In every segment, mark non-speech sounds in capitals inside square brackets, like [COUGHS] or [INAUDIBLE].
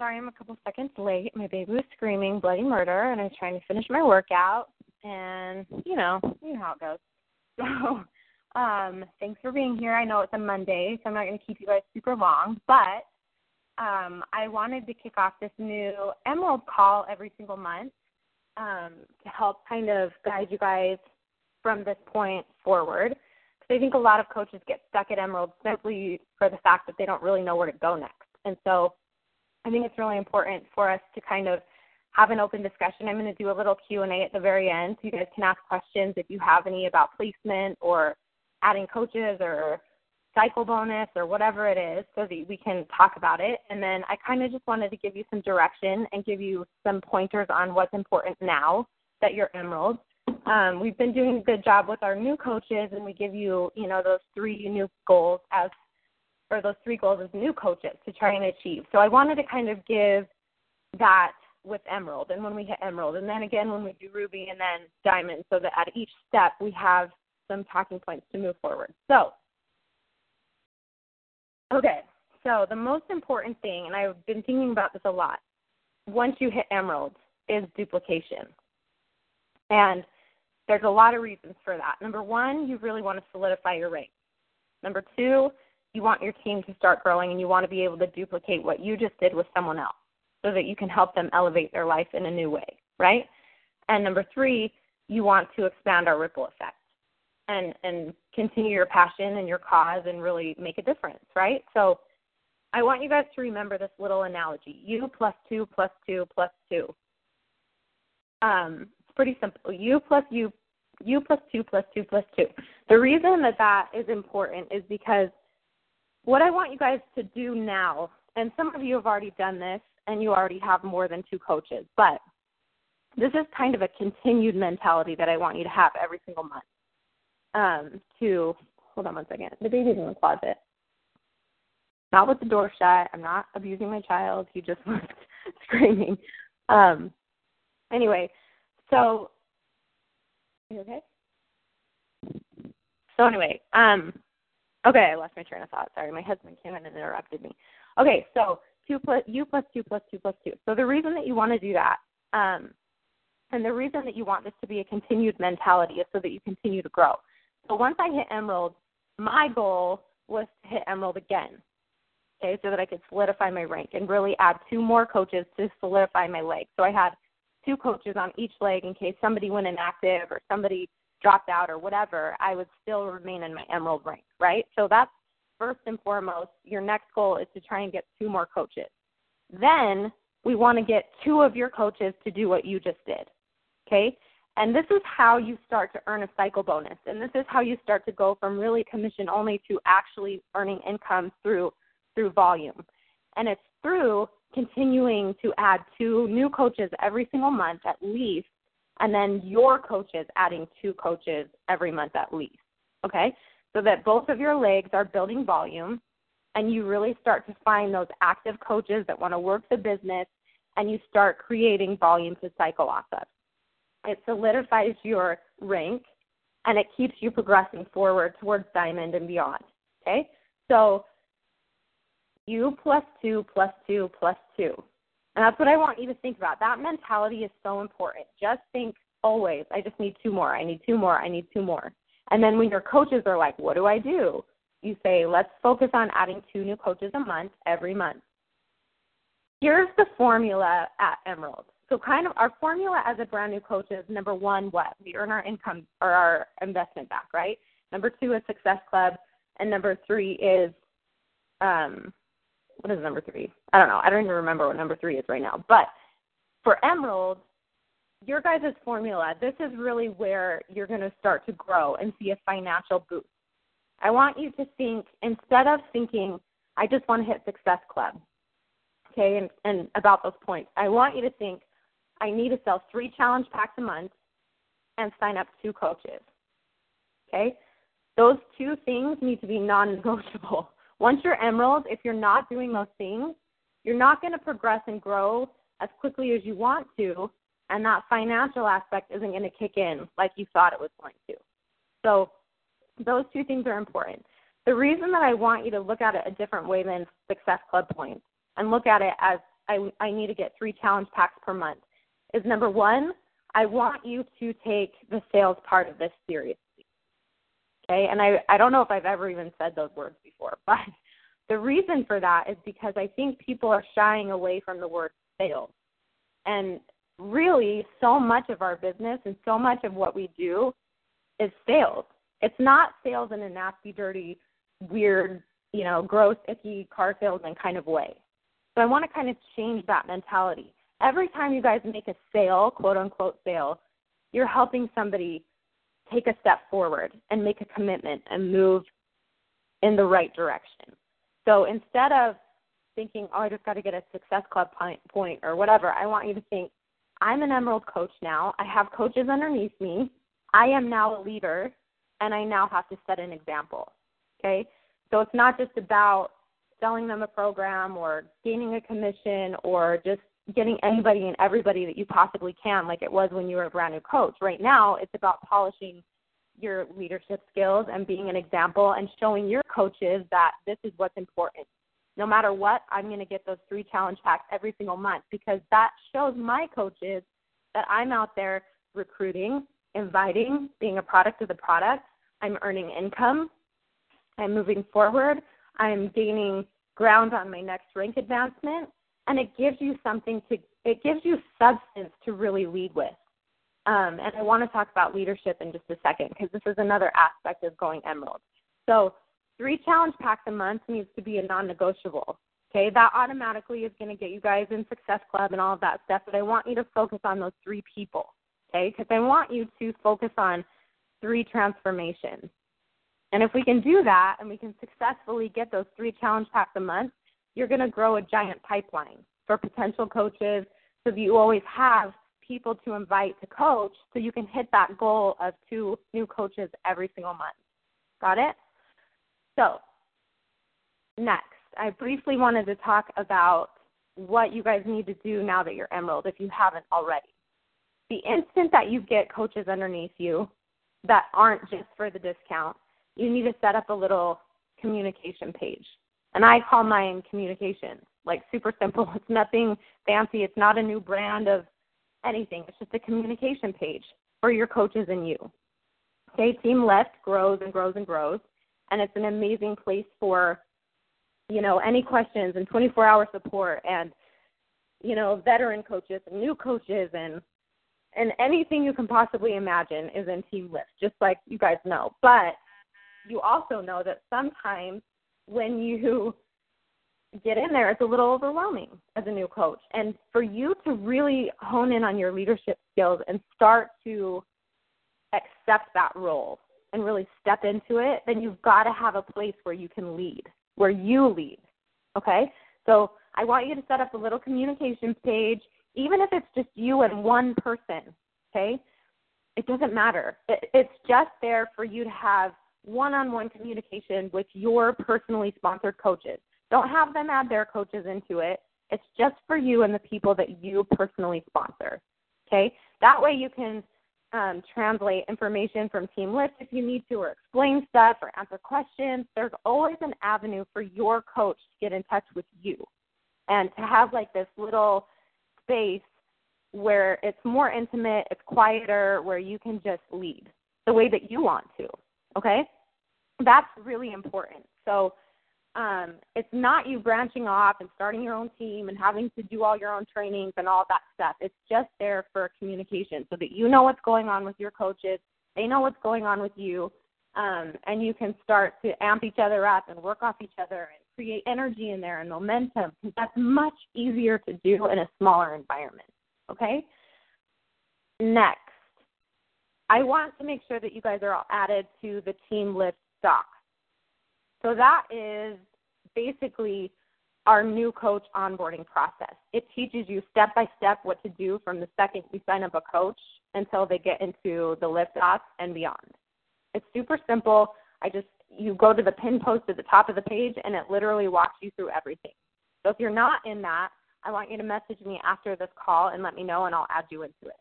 Sorry I'm a couple seconds late. My baby was screaming bloody murder, and I was trying to finish my workout. And you know, you know how it goes. [LAUGHS] So, um, thanks for being here. I know it's a Monday, so I'm not going to keep you guys super long, but um, I wanted to kick off this new Emerald call every single month um, to help kind of guide you guys from this point forward. Because I think a lot of coaches get stuck at Emerald simply for the fact that they don't really know where to go next. And so I think it's really important for us to kind of have an open discussion. I'm going to do a little Q&A at the very end so you guys can ask questions if you have any about placement or adding coaches or cycle bonus or whatever it is so that we can talk about it. And then I kind of just wanted to give you some direction and give you some pointers on what's important now that you're Emerald. Um, we've been doing a good job with our new coaches and we give you, you know, those three new goals as or those three goals as new coaches to try and achieve. So I wanted to kind of give that with Emerald and when we hit Emerald and then again when we do Ruby and then Diamond so that at each step we have some talking points to move forward. So okay, so the most important thing, and I've been thinking about this a lot, once you hit Emerald is duplication. And there's a lot of reasons for that. Number one, you really want to solidify your rank. Number two, you want your team to start growing and you want to be able to duplicate what you just did with someone else so that you can help them elevate their life in a new way, right? And number three, you want to expand our ripple effect and and continue your passion and your cause and really make a difference, right? So I want you guys to remember this little analogy. You plus two plus two plus two. Um, it's pretty simple. You plus U you plus two plus two plus two. The reason that that is important is because what I want you guys to do now, and some of you have already done this and you already have more than two coaches, but this is kind of a continued mentality that I want you to have every single month. Um, to hold on one second. The baby's in the closet. Not with the door shut. I'm not abusing my child. He just [LAUGHS] was screaming. Um, anyway, so you okay? So anyway, um, Okay, I lost my train of thought. Sorry, my husband came in and interrupted me. Okay, so two plus u plus two plus two plus two. So the reason that you want to do that, um, and the reason that you want this to be a continued mentality is so that you continue to grow. So once I hit emerald, my goal was to hit emerald again. Okay, so that I could solidify my rank and really add two more coaches to solidify my leg. So I had two coaches on each leg in case somebody went inactive or somebody dropped out or whatever, I would still remain in my emerald rank, right? So that's first and foremost. Your next goal is to try and get two more coaches. Then we want to get two of your coaches to do what you just did. Okay? And this is how you start to earn a cycle bonus. And this is how you start to go from really commission only to actually earning income through through volume. And it's through continuing to add two new coaches every single month at least and then your coaches adding two coaches every month at least. Okay? So that both of your legs are building volume and you really start to find those active coaches that want to work the business and you start creating volume to cycle off of. It solidifies your rank and it keeps you progressing forward towards diamond and beyond. Okay? So you plus two plus two plus two. And that's what I want you to think about. That mentality is so important. Just think always, I just need two more. I need two more. I need two more. And then when your coaches are like, what do I do? You say, let's focus on adding two new coaches a month every month. Here's the formula at Emerald. So, kind of our formula as a brand new coach is number one, what? We earn our income or our investment back, right? Number two is Success Club. And number three is um, what is number three? I don't know. I don't even remember what number three is right now. But for Emerald, your guys' formula, this is really where you're going to start to grow and see a financial boost. I want you to think, instead of thinking, I just want to hit Success Club, okay, and, and about those points, I want you to think, I need to sell three challenge packs a month and sign up two coaches. Okay? Those two things need to be non negotiable. Once you're emerald, if you're not doing those things, you're not going to progress and grow as quickly as you want to, and that financial aspect isn't going to kick in like you thought it was going to. So, those two things are important. The reason that I want you to look at it a different way than Success Club points and look at it as I, I need to get three challenge packs per month is number one, I want you to take the sales part of this seriously. Okay, and I, I don't know if I've ever even said those words before, [LAUGHS] but the reason for that is because I think people are shying away from the word sales. And really, so much of our business and so much of what we do is sales. It's not sales in a nasty, dirty, weird, you know, gross, icky car salesman kind of way. So I want to kind of change that mentality. Every time you guys make a sale, quote unquote sale, you're helping somebody take a step forward and make a commitment and move in the right direction. So instead of thinking, oh, I just got to get a success club point or whatever, I want you to think, I'm an Emerald coach now. I have coaches underneath me. I am now a leader, and I now have to set an example. Okay? So it's not just about selling them a program or gaining a commission or just getting anybody and everybody that you possibly can, like it was when you were a brand new coach. Right now, it's about polishing your leadership skills and being an example and showing your coaches that this is what's important. No matter what, I'm going to get those three challenge packs every single month because that shows my coaches that I'm out there recruiting, inviting, being a product of the product. I'm earning income. I'm moving forward. I'm gaining ground on my next rank advancement and it gives you something to it gives you substance to really lead with. Um, and I want to talk about leadership in just a second because this is another aspect of going emerald. So three challenge packs a month needs to be a non-negotiable. Okay, that automatically is going to get you guys in Success Club and all of that stuff. But I want you to focus on those three people. Okay, because I want you to focus on three transformations. And if we can do that and we can successfully get those three challenge packs a month, you're going to grow a giant pipeline for potential coaches so that you always have people to invite to coach so you can hit that goal of two new coaches every single month. Got it? So, next, I briefly wanted to talk about what you guys need to do now that you're Emerald if you haven't already. The instant that you get coaches underneath you that aren't just for the discount, you need to set up a little communication page. And I call mine communication. Like super simple. [LAUGHS] It's nothing fancy. It's not a new brand of anything. It's just a communication page for your coaches and you. Okay, Team Lift grows and grows and grows, and it's an amazing place for, you know, any questions and 24-hour support and, you know, veteran coaches and new coaches and and anything you can possibly imagine is in Team Lift, just like you guys know. But you also know that sometimes when you get in there, it's a little overwhelming as a new coach. And for you to really hone in on your leadership skills and start to accept that role and really step into it, then you've got to have a place where you can lead, where you lead. Okay? So I want you to set up a little communication page, even if it's just you and one person. Okay? It doesn't matter. It's just there for you to have one on one communication with your personally sponsored coaches. Don't have them add their coaches into it. It's just for you and the people that you personally sponsor. Okay? That way you can um, translate information from Team Lift if you need to, or explain stuff, or answer questions. There's always an avenue for your coach to get in touch with you and to have like this little space where it's more intimate, it's quieter, where you can just lead the way that you want to. Okay? That's really important. So um, it's not you branching off and starting your own team and having to do all your own trainings and all that stuff. It's just there for communication so that you know what's going on with your coaches, they know what's going on with you, um, and you can start to amp each other up and work off each other and create energy in there and momentum. That's much easier to do in a smaller environment. Okay? Next, I want to make sure that you guys are all added to the Team Lift stock. So that is basically our new coach onboarding process. It teaches you step by step what to do from the second you sign up a coach until they get into the lift off and beyond. It's super simple. I just you go to the pin post at the top of the page and it literally walks you through everything. So if you're not in that, I want you to message me after this call and let me know and I'll add you into it.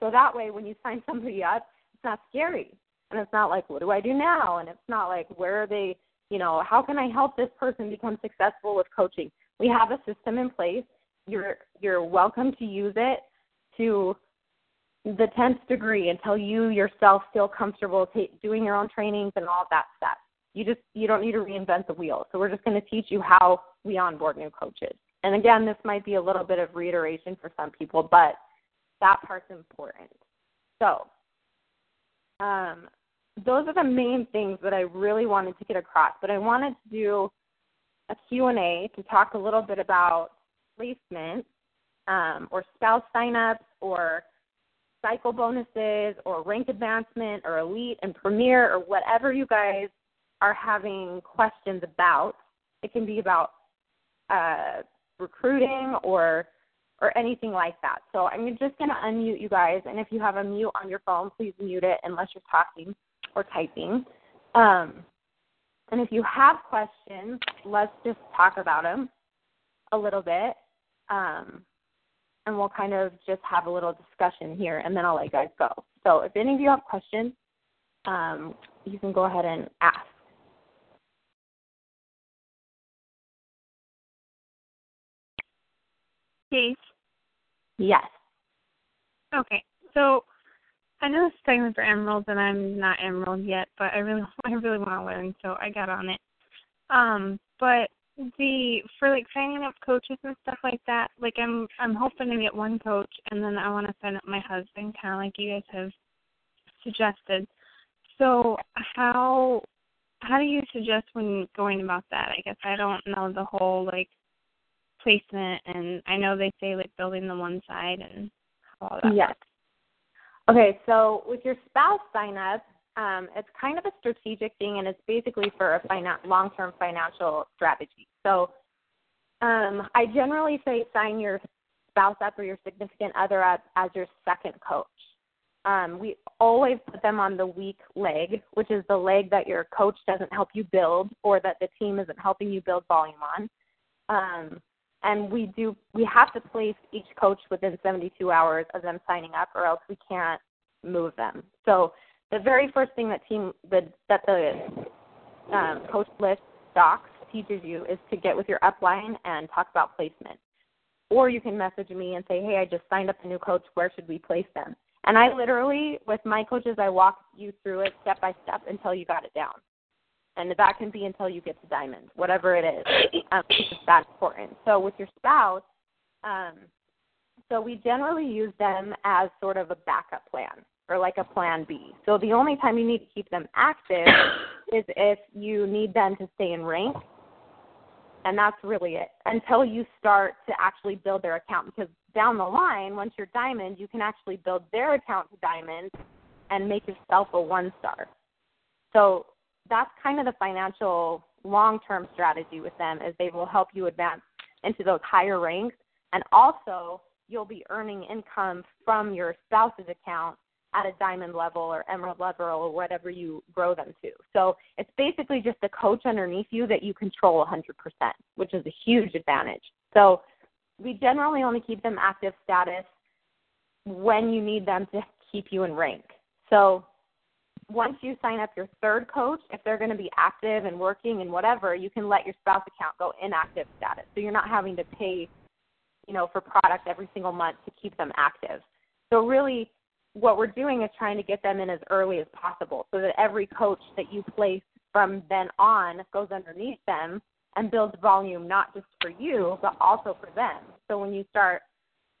So that way when you sign somebody up, it's not scary. And it's not like what do I do now? And it's not like where are they, you know, how can I help this person become successful with coaching? We have a system in place. You're you're welcome to use it to the 10th degree until you yourself feel comfortable t- doing your own trainings and all of that stuff. You just you don't need to reinvent the wheel. So we're just going to teach you how we onboard new coaches. And again, this might be a little bit of reiteration for some people, but that part's important. So, um, those are the main things that I really wanted to get across. But I wanted to do a Q&A to talk a little bit about placement um, or spouse signups or cycle bonuses or rank advancement or elite and premier or whatever you guys are having questions about. It can be about uh, recruiting or or anything like that. So I'm just going to unmute you guys, and if you have a mute on your phone, please mute it unless you're talking or typing. Um, and if you have questions, let's just talk about them a little bit. Um, and we'll kind of just have a little discussion here, and then I'll let you guys go. So if any of you have questions, um, you can go ahead and ask. Yes. Yes. Okay. So I know this is segment for emeralds, and I'm not Emerald yet, but I really [LAUGHS] I really want to learn, so I got on it. Um, but the for like signing up coaches and stuff like that, like I'm I'm hoping to get one coach and then I want to sign up my husband, kind of like you guys have suggested. So how how do you suggest when going about that? I guess I don't know the whole like placement, and I know they say like building the one side and all that. Yes. Okay, so with your spouse sign up, um, it's kind of a strategic thing, and it's basically for a finan- long-term financial strategy. So um, I generally say sign your spouse up or your significant other up as your second coach. Um, we always put them on the weak leg, which is the leg that your coach doesn't help you build or that the team isn't helping you build volume on. Um, and we do we have to place each coach within 72 hours of them signing up or else we can't move them. So the very first thing that team the, that the um, coach list docs teaches you is to get with your upline and talk about placement. Or you can message me and say hey i just signed up a new coach. Where should we place them? And i literally with my coaches i walk you through it step by step until you got it down and that can be until you get to diamond, whatever it is. [COUGHS] Um, it's that important. So with your spouse, um, so we generally use them as sort of a backup plan or like a plan B. So the only time you need to keep them active [COUGHS] is if you need them to stay in rank. And that's really it until you start to actually build their account. Because down the line, once you're diamond, you can actually build their account to diamond and make yourself a one star. So that's kind of the financial long-term strategy with them is they will help you advance into those higher ranks and also you'll be earning income from your spouse's account at a diamond level or emerald level or whatever you grow them to. So it's basically just a coach underneath you that you control 100%, which is a huge advantage. So we generally only keep them active status when you need them to keep you in rank. So once you sign up your third coach, if they're going to be active and working and whatever, you can let your spouse account go inactive status. So you're not having to pay, you know, for product every single month to keep them active. So really what we're doing is trying to get them in as early as possible so that every coach that you place from then on goes underneath them and builds volume not just for you but also for them. So when you start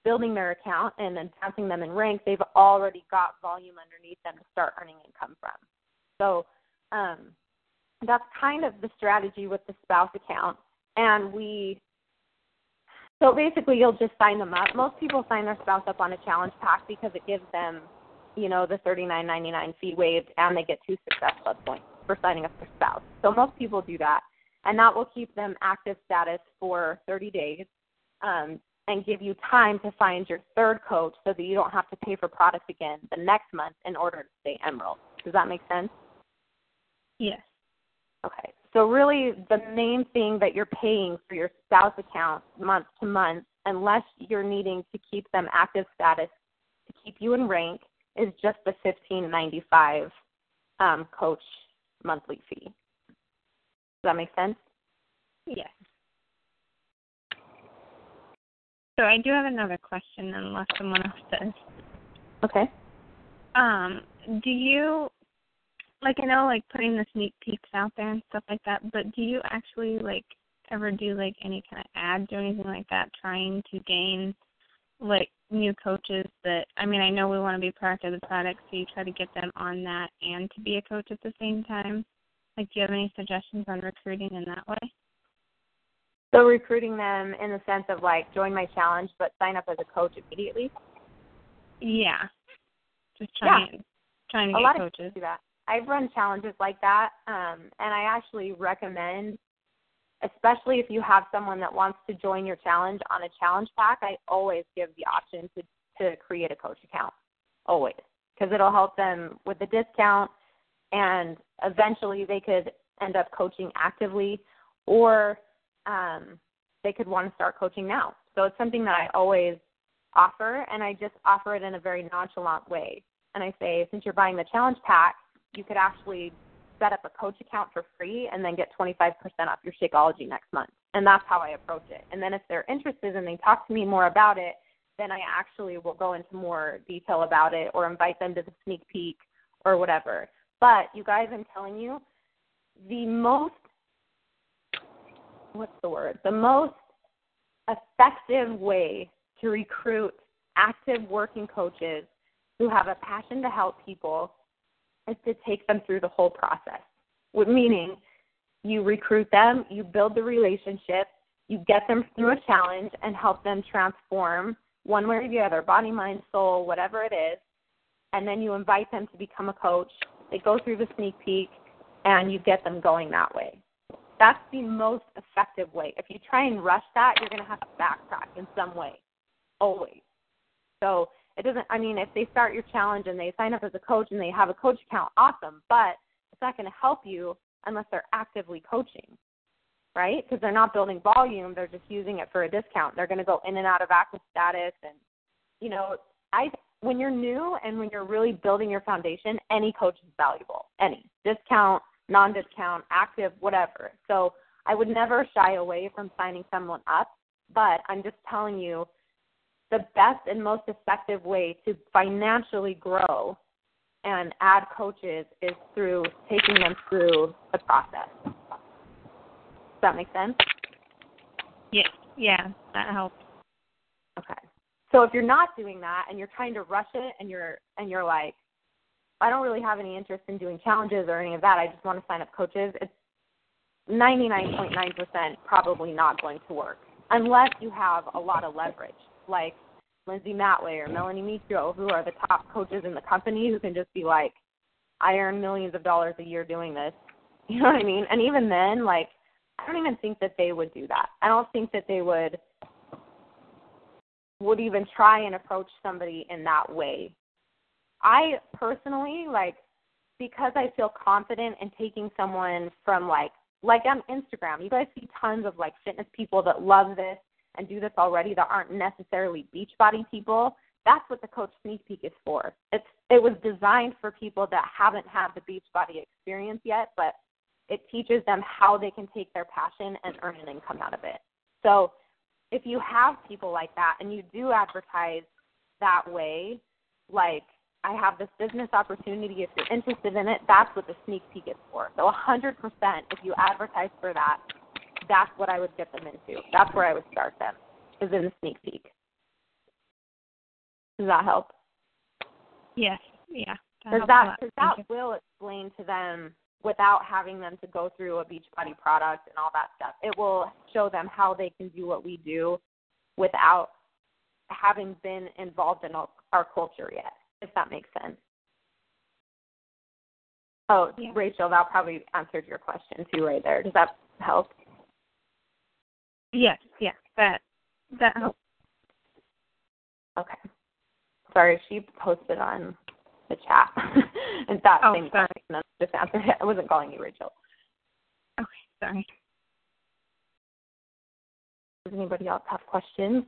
building their account and advancing them in rank, they've already got volume underneath them to start earning income from. So um, that's kind of the strategy with the spouse account. And we, so basically, you'll just sign them up. Most people sign their spouse up on a challenge pack because it gives them, you know, the thirty nine ninety nine fee waived, and they get two success club points for signing up their spouse. So most people do that. and that will keep them active status for 30 days um, and give you time to find your third coach so that you don't have to pay for products again the next month in order to stay Emerald. Does that make sense? Yes. Okay. So really the main thing that you're paying for your spouse account month to month, unless you're needing to keep them active status to keep you in rank, is just the fifteen ninety five um, coach monthly fee. Does that make sense? Yes. So I do have another question unless someone else does. Okay. Um, do you like I know like putting the sneak peeks out there and stuff like that, but do you actually like ever do like any kind of ads or anything like that trying to gain like new coaches that I mean I know we want to be part of the product so you try to get them on that and to be a coach at the same time. Like do you have any suggestions on recruiting in that way? So recruiting them in the sense of like join my challenge but sign up as a coach immediately? Yeah. Just trying yeah. trying to a get lot coaches. Of do that. I've run challenges like that, um, and I actually recommend, especially if you have someone that wants to join your challenge on a challenge pack. I always give the option to to create a coach account, always, because it'll help them with the discount, and eventually they could end up coaching actively, or um, they could want to start coaching now. So it's something that I always offer, and I just offer it in a very nonchalant way. And I say, since you're buying the challenge pack you could actually set up a coach account for free and then get 25% off your Shakeology next month. And that's how I approach it. And then if they're interested and they talk to me more about it, then I actually will go into more detail about it or invite them to the sneak peek or whatever. But you guys, I'm telling you, the most, what's the word? The most effective way to recruit active working coaches who have a passion to help people is to take them through the whole process. Meaning, you recruit them, you build the relationship, you get them through a challenge and help them transform one way or the other, body, mind, soul, whatever it is, and then you invite them to become a coach. They go through the sneak peek and you get them going that way. That's the most effective way. If you try and rush that, you're going to have to backtrack in some way, always. So it doesn't i mean if they start your challenge and they sign up as a coach and they have a coach account awesome but it's not going to help you unless they're actively coaching right? Because they're not building volume they're just using it for a discount. They're going to go in and out of active status and you know i when you're new and when you're really building your foundation any coach is valuable. Any. Discount non discount active whatever so i would never shy away from signing someone up but i'm just telling you the best and most effective way to financially grow and add coaches is through taking them through the process. Does that make sense? Yeah, yeah, that helps. Okay. So if you're not doing that and you're trying to rush it and you're and you're like, I don't really have any interest in doing challenges or any of that, I just want to sign up coaches, it's 99.9% probably not going to work unless you have a lot of leverage like Lindsay Matway or Melanie Mitro, who are the top coaches in the company who can just be like, I earn millions of dollars a year doing this. [LAUGHS] You know what I mean? And even then, like, I don't even think that they would do that. I don't think that they would would even try and approach somebody in that way. I personally like because I feel confident in taking someone from like like on Instagram. You guys see tons of like fitness people that love this and do this already that aren't necessarily Beachbody people, that's what the Coach Sneak Peek is for. It's it was designed for people that haven't had the Beachbody experience yet, but it teaches them how they can take their passion and earn an income out of it. So if you have people like that and you do advertise that way, like I have this business opportunity, if you're interested in it, that's what the sneak peek is for. So 100%, if you advertise for that, that's what I would get them into. That's where I would start them, is in the sneak peek. Does that help? Yes. Yeah. Because that, cause that will explain to them without having them to go through a Beachbody product and all that stuff. It will show them how they can do what we do without having been involved in our culture yet, if that makes sense. Oh, yeah. Rachel, that probably answered your question too, right there. Does that help? Yes, yes, that that helps. Okay. Sorry, she posted on the chat. [LAUGHS] and that oh, same sorry. question. I just answered it. I wasn't calling you Rachel. Okay, sorry. Does anybody else have questions?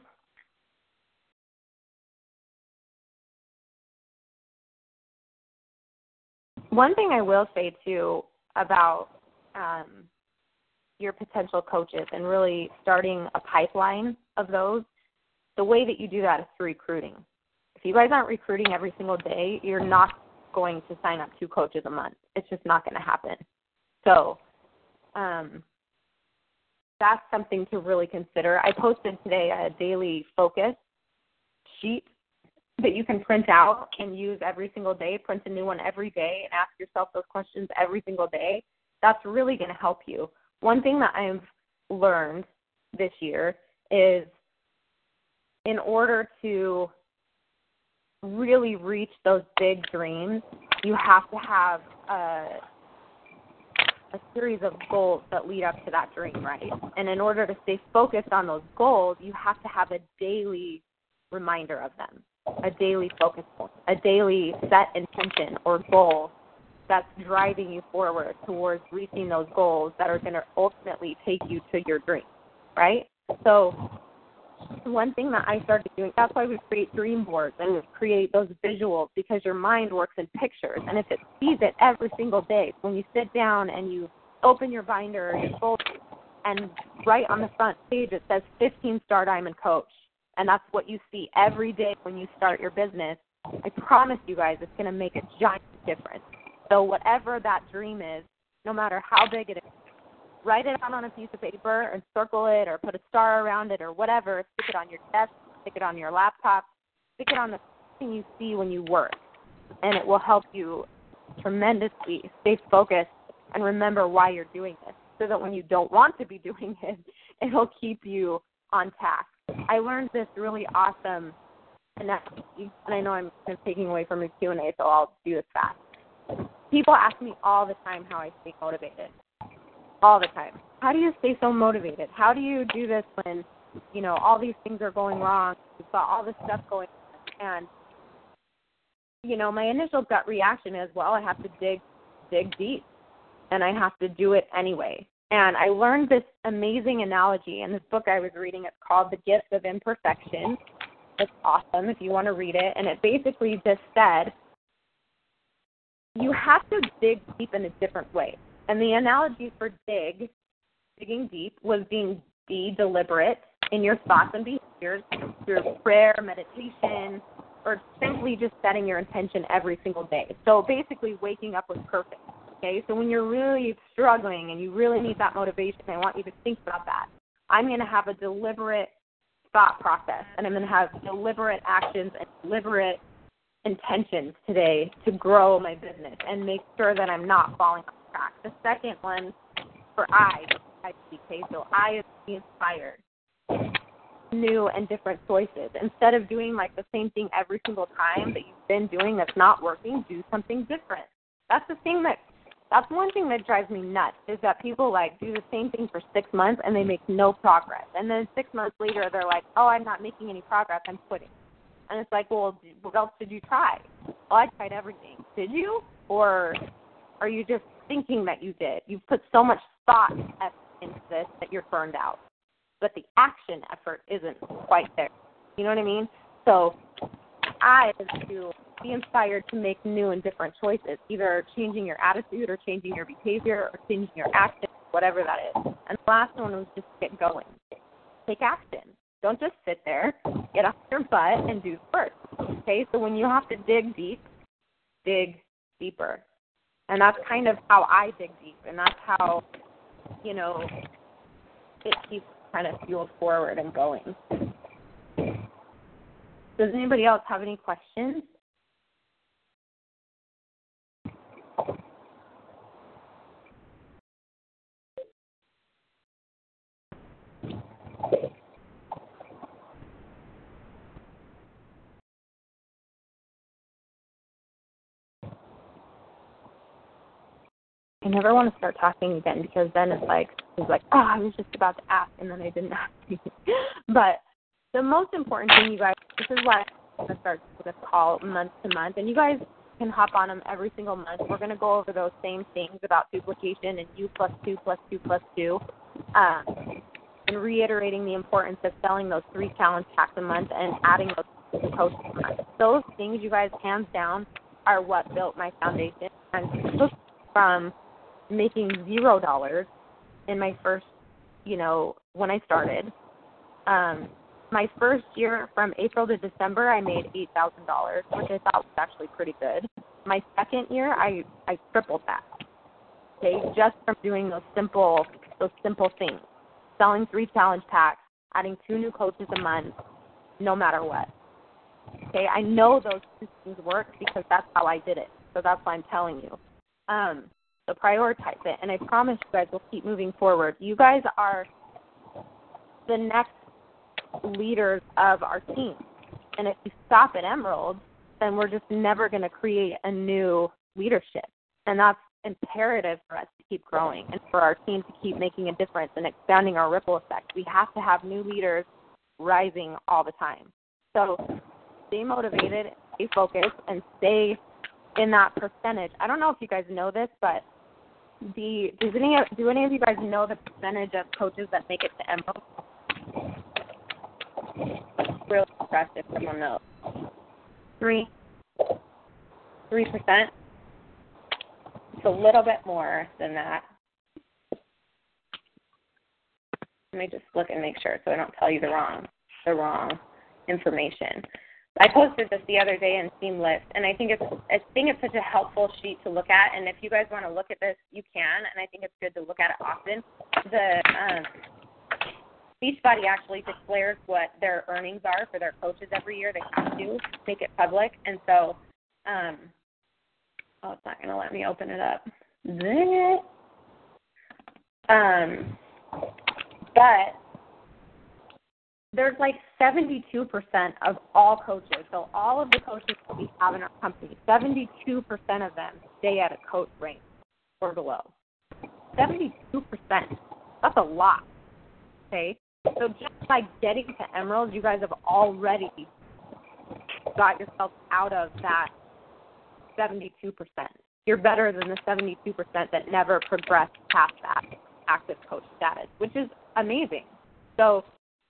One thing I will say too about um, your potential coaches and really starting a pipeline of those, the way that you do that is through recruiting. If you guys aren't recruiting every single day, you're not going to sign up two coaches a month. It's just not going to happen. So, um, that's something to really consider. I posted today a daily focus sheet that you can print out and use every single day. Print a new one every day and ask yourself those questions every single day. That's really going to help you. One thing that I've learned this year is in order to really reach those big dreams, you have to have a a series of goals that lead up to that dream, right? And in order to stay focused on those goals, you have to have a daily reminder of them, a daily focus point, a daily set intention or goal that's driving you forward towards reaching those goals that are going to ultimately take you to your dream, right? So one thing that I started doing, that's why we create dream boards and create those visuals because your mind works in pictures. And if it sees it every single day, when you sit down and you open your binder or your folder and right on the front page it says 15 star diamond coach, and that's what you see every day when you start your business, I promise you guys it's going to make a giant difference. So whatever that dream is, no matter how big it is, write it out on a piece of paper and circle it or put a star around it or whatever. Stick it on your desk, stick it on your laptop, stick it on the thing you see when you work. And it will help you tremendously stay focused and remember why you're doing this so that when you don't want to be [LAUGHS] doing it, it'll keep you on task. I learned this really awesome analogy, and I know I'm kind of taking away from the Q&A, so I'll do this fast. People ask me all the time how I stay motivated all the time. How do you stay so motivated? How do you do this when, you know, all these things are going wrong? You've got all this stuff going on. And, you know, my initial gut reaction is, well, I have to dig, dig deep and I have to do it anyway. And I learned this amazing analogy in this book I was reading. It's called The Gift of Imperfection. It's awesome if you want to read it. And it basically just said, you have to dig deep in a different way. And the analogy for dig, digging deep, was being be deliberate in your thoughts and behaviors through prayer, meditation, or simply just setting your intention every single day. So basically, waking up with purpose. Okay, so when you're really struggling and you really need that motivation, I want you to think about that. I'm going to have a deliberate thought process, and I'm going to have deliberate actions and deliberate intentions today to grow my business and make sure that I'm not falling off track. The second one for I, IPK, so I is be inspired. New and different choices. Instead of doing like the same thing every single time that you've been doing that's not working, do something different. That's the thing that that's one thing that drives me nuts is that people like do the same thing for six months and they make no progress. And then six months later they're like, Oh, I'm not making any progress, I'm quitting. And it's like, Well, what else did you try? Well, I tried everything. Did you? Or are you just thinking that you did? You've put so much thought into this that you're burned out. But the action effort isn't quite there. You know what I mean? So I to be inspired to make new and different choices, either changing your attitude or changing your behavior or changing your action, whatever that is. And the last one was just get going. Take action. Don't just sit there. Get off your butt and do work. Okay, so when you have to dig deep, dig deeper. And that's kind of how I dig deep, and that's how, you know, it keeps kind of fueled forward and going. Does anybody else have any questions? Never want to start talking again because then it's like it's like, oh, I was just about to ask and then I didn't [LAUGHS] ask but the most important thing, you guys, this is why I'm gonna start this call month to month, and you guys can hop on them every single month. We're gonna go over those same things about duplication and U plus two plus two plus two, um, and reiterating the importance of selling those three challenge packs a month and adding those a month. Those things, you guys, hands down, are what built my foundation and from making zero dollars in my first, you know, when I started. Um, my first year from April to December, I made eight thousand dollars, which I thought was actually pretty good. My second year, I I tripled that. Okay, just from doing those simple those simple things, selling three challenge packs, adding two new coaches a month, no matter what. Okay, I know those two things work because that's how I did it. So that's why I'm telling you. Um, prioritize it, and I promise you guys we'll keep moving forward. You guys are the next leaders of our team. And if you stop at Emerald, then we're just never going to create a new leadership. And that's imperative for us to keep growing and for our team to keep making a difference and expanding our ripple effect. We have to have new leaders rising all the time. So stay motivated, stay focused, and stay in that percentage. I don't know if you guys know this, but the does any do any of you guys know the percentage of coaches that make it to Emerald? Real impressive. Someone knows. Three. Three percent. It's a little bit more than that. Let me just look and make sure so I don't tell you the wrong the wrong information. I posted this the other day in Team Lift, and I think it's I think it's such a helpful sheet to look at. And if you guys want to look at this, you can. And I think it's good to look at it often. The um, Beachbody actually declares what their earnings are for their coaches every year. They have to make it public, and so um, oh, it's not going to let me open it up. Um, but there's like 72% of all coaches. So all of the coaches that we have in our company, 72% of them stay at a coach rank or below. 72%. That's a lot. Okay? So just by getting to Emerald, you guys have already got yourself out of that 72%. You're better than the 72% that never progressed past that active coach status, which is amazing. So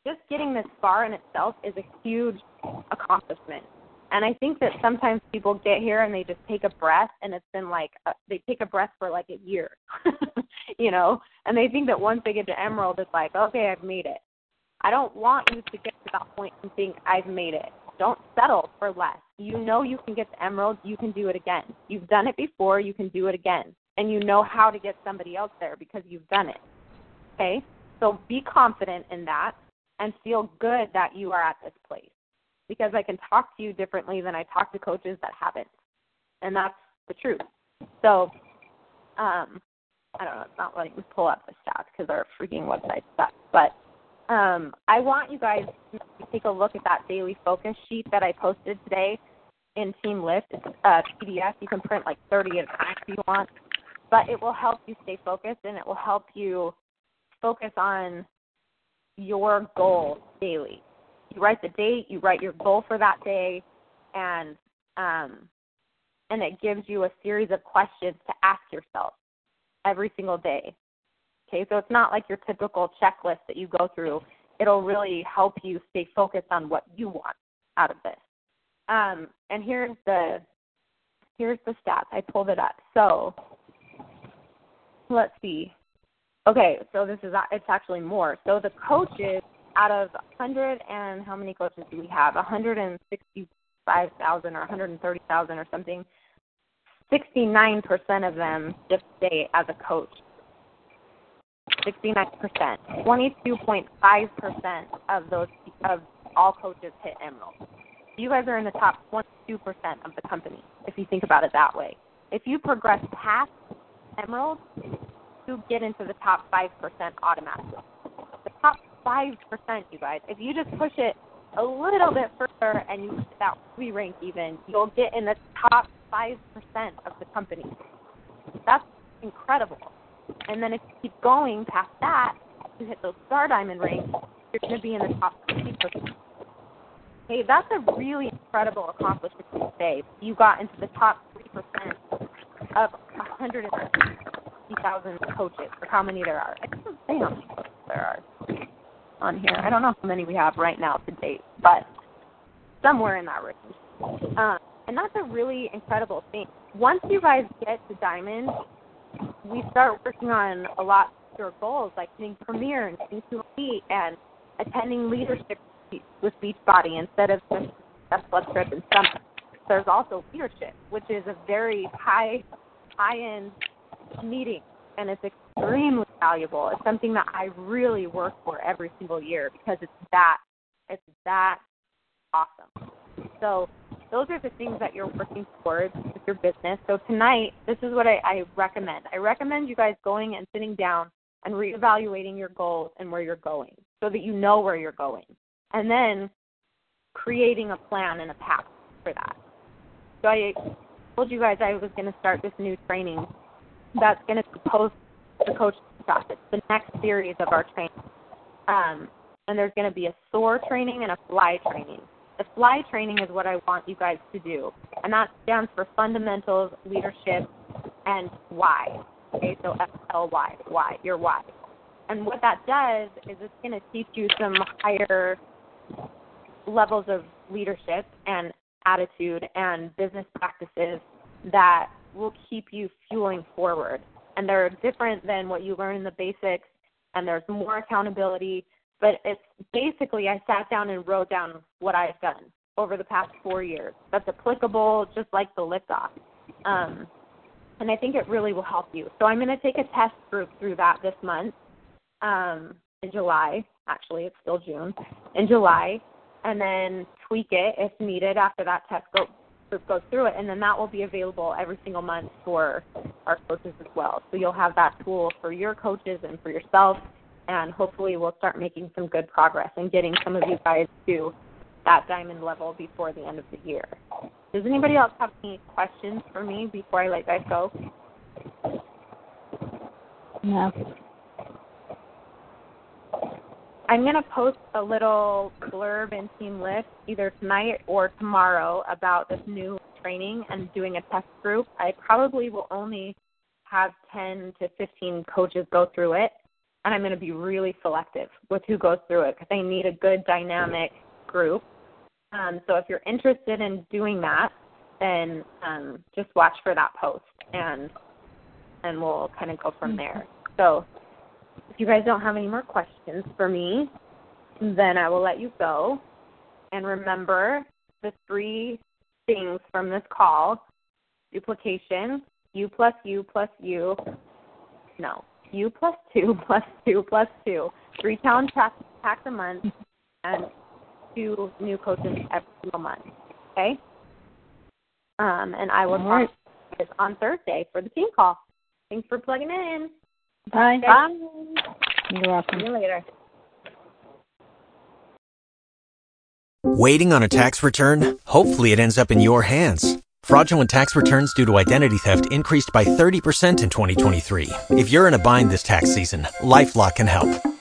just getting this far in itself is a huge accomplishment. And I think that sometimes people get here and they just take a breath, and it's been like uh, they take a breath for like a year, [LAUGHS] you know, and they think that once they get to Emerald, it's like, okay, I've made it. I don't want you to get to that point and think I've made it. Don't settle for less. You know you can get to Emerald, you can do it again. You've done it before, you can do it again. And you know how to get somebody else there because you've done it. Okay? So be confident in that and feel good that you are at this place because I can talk to you differently than I talk to coaches that haven't. And that's the truth. So, um, I don't know, it's not letting me pull up the stats because our freaking website sucks. But um, I want you guys to take a look at that daily focus sheet that I posted today in Team Lift. It's a PDF. You can print like 30 at a time if you want. But it will help you stay focused and it will help you focus on your goal daily. You write the date, you write your goal for that day, and um, and it gives you a series of questions to ask yourself every single day. Okay, so it's not like your typical checklist that you go through. It'll really help you stay focused on what you want out of this. Um, and here's the here's the stats. I pulled it up. So let's see. Okay, so this is it's actually more. So the coaches out of 100 and how many coaches do we have? 165,000 or 130,000 or something. 69% of them just stay as a coach. 69%. 22.5% of those of all coaches hit Emerald. You guys are in the top 22% of the company if you think about it that way. If you progress past Emerald, you get into the top 5% automatically. The top 5%, you guys, if you just push it a little bit further and you that three rank even, you'll get in the top 5% of the company. That's incredible. And then if you keep going past that, you hit those star diamond ranks, you're going to be in the top 50%. Hey, that's a really incredible accomplishment today. You got into the top 3% of 150,000 coaches, or how many there are. I can't say how many coaches there are on here. I don't know how many we have right now to date, but somewhere in that range. Um, and that's a really incredible thing. Once you guys get to diamond, we start working on a lot of your goals, like being premier and being elite and attending leadership with Beachbody instead of just best blood trip and summit. There's also leadership, which is a very high high end meeting and it's extremely valuable. It's something that I really work for every single year because it's that it's that awesome. So those are the things that you're working towards with your business. So tonight, this is what I, I recommend. I recommend you guys going and sitting down and reevaluating your goals and where you're going so that you know where you're going. And then creating a plan and a path for that. So I told you guys I was going to start this new training that's going to post the coach stuff. It's the next series of our training. Um, and there's going to be a soar training and a fly training. The fly training is what I want you guys to do, and that stands for fundamentals, leadership, and why. Okay, so F L Y, why, your why. And what that does is it's going to teach you some higher levels of leadership and attitude and business practices that will keep you fueling forward. And they're different than what you learn in the basics, and there's more accountability. But it's basically, I sat down and wrote down what I've done over the past four years. That's applicable, just like the liftoff. Um, and I think it really will help you. So I'm going to take a test group through that this month um, in July. Actually, it's still June. In July, and then tweak it if needed after that test group goes through it, and then that will be available every single month for our coaches as well. So you'll have that tool for your coaches and for yourself, and hopefully we'll start making some good progress and getting some of you guys to that diamond level before the end of the year. Does anybody else have any questions for me before I let guys go? No. I'm going to post a little blurb in Team Lift either tonight or tomorrow about this new training and doing a test group. I probably will only have 10 to 15 coaches go through it, and I'm going to be really selective with who goes through it because I need a good dynamic group um, so if you're interested in doing that, then um, just watch for that post, and and we'll kind of go from there. So you guys don't have any more questions for me, then I will let you go. And remember the three things from this call: duplication, u plus u plus u, no, u plus two [LAUGHS] plus two plus two, three pound packs a month, and two new coaches every single month. Okay? Um, and I will talk right. on Thursday for the team call. Thanks for plugging in. Bye. Bye. You're welcome. See you later. Waiting on a tax return? Hopefully, it ends up in your hands. Fraudulent tax returns due to identity theft increased by 30% in 2023. If you're in a bind this tax season, LifeLock can help.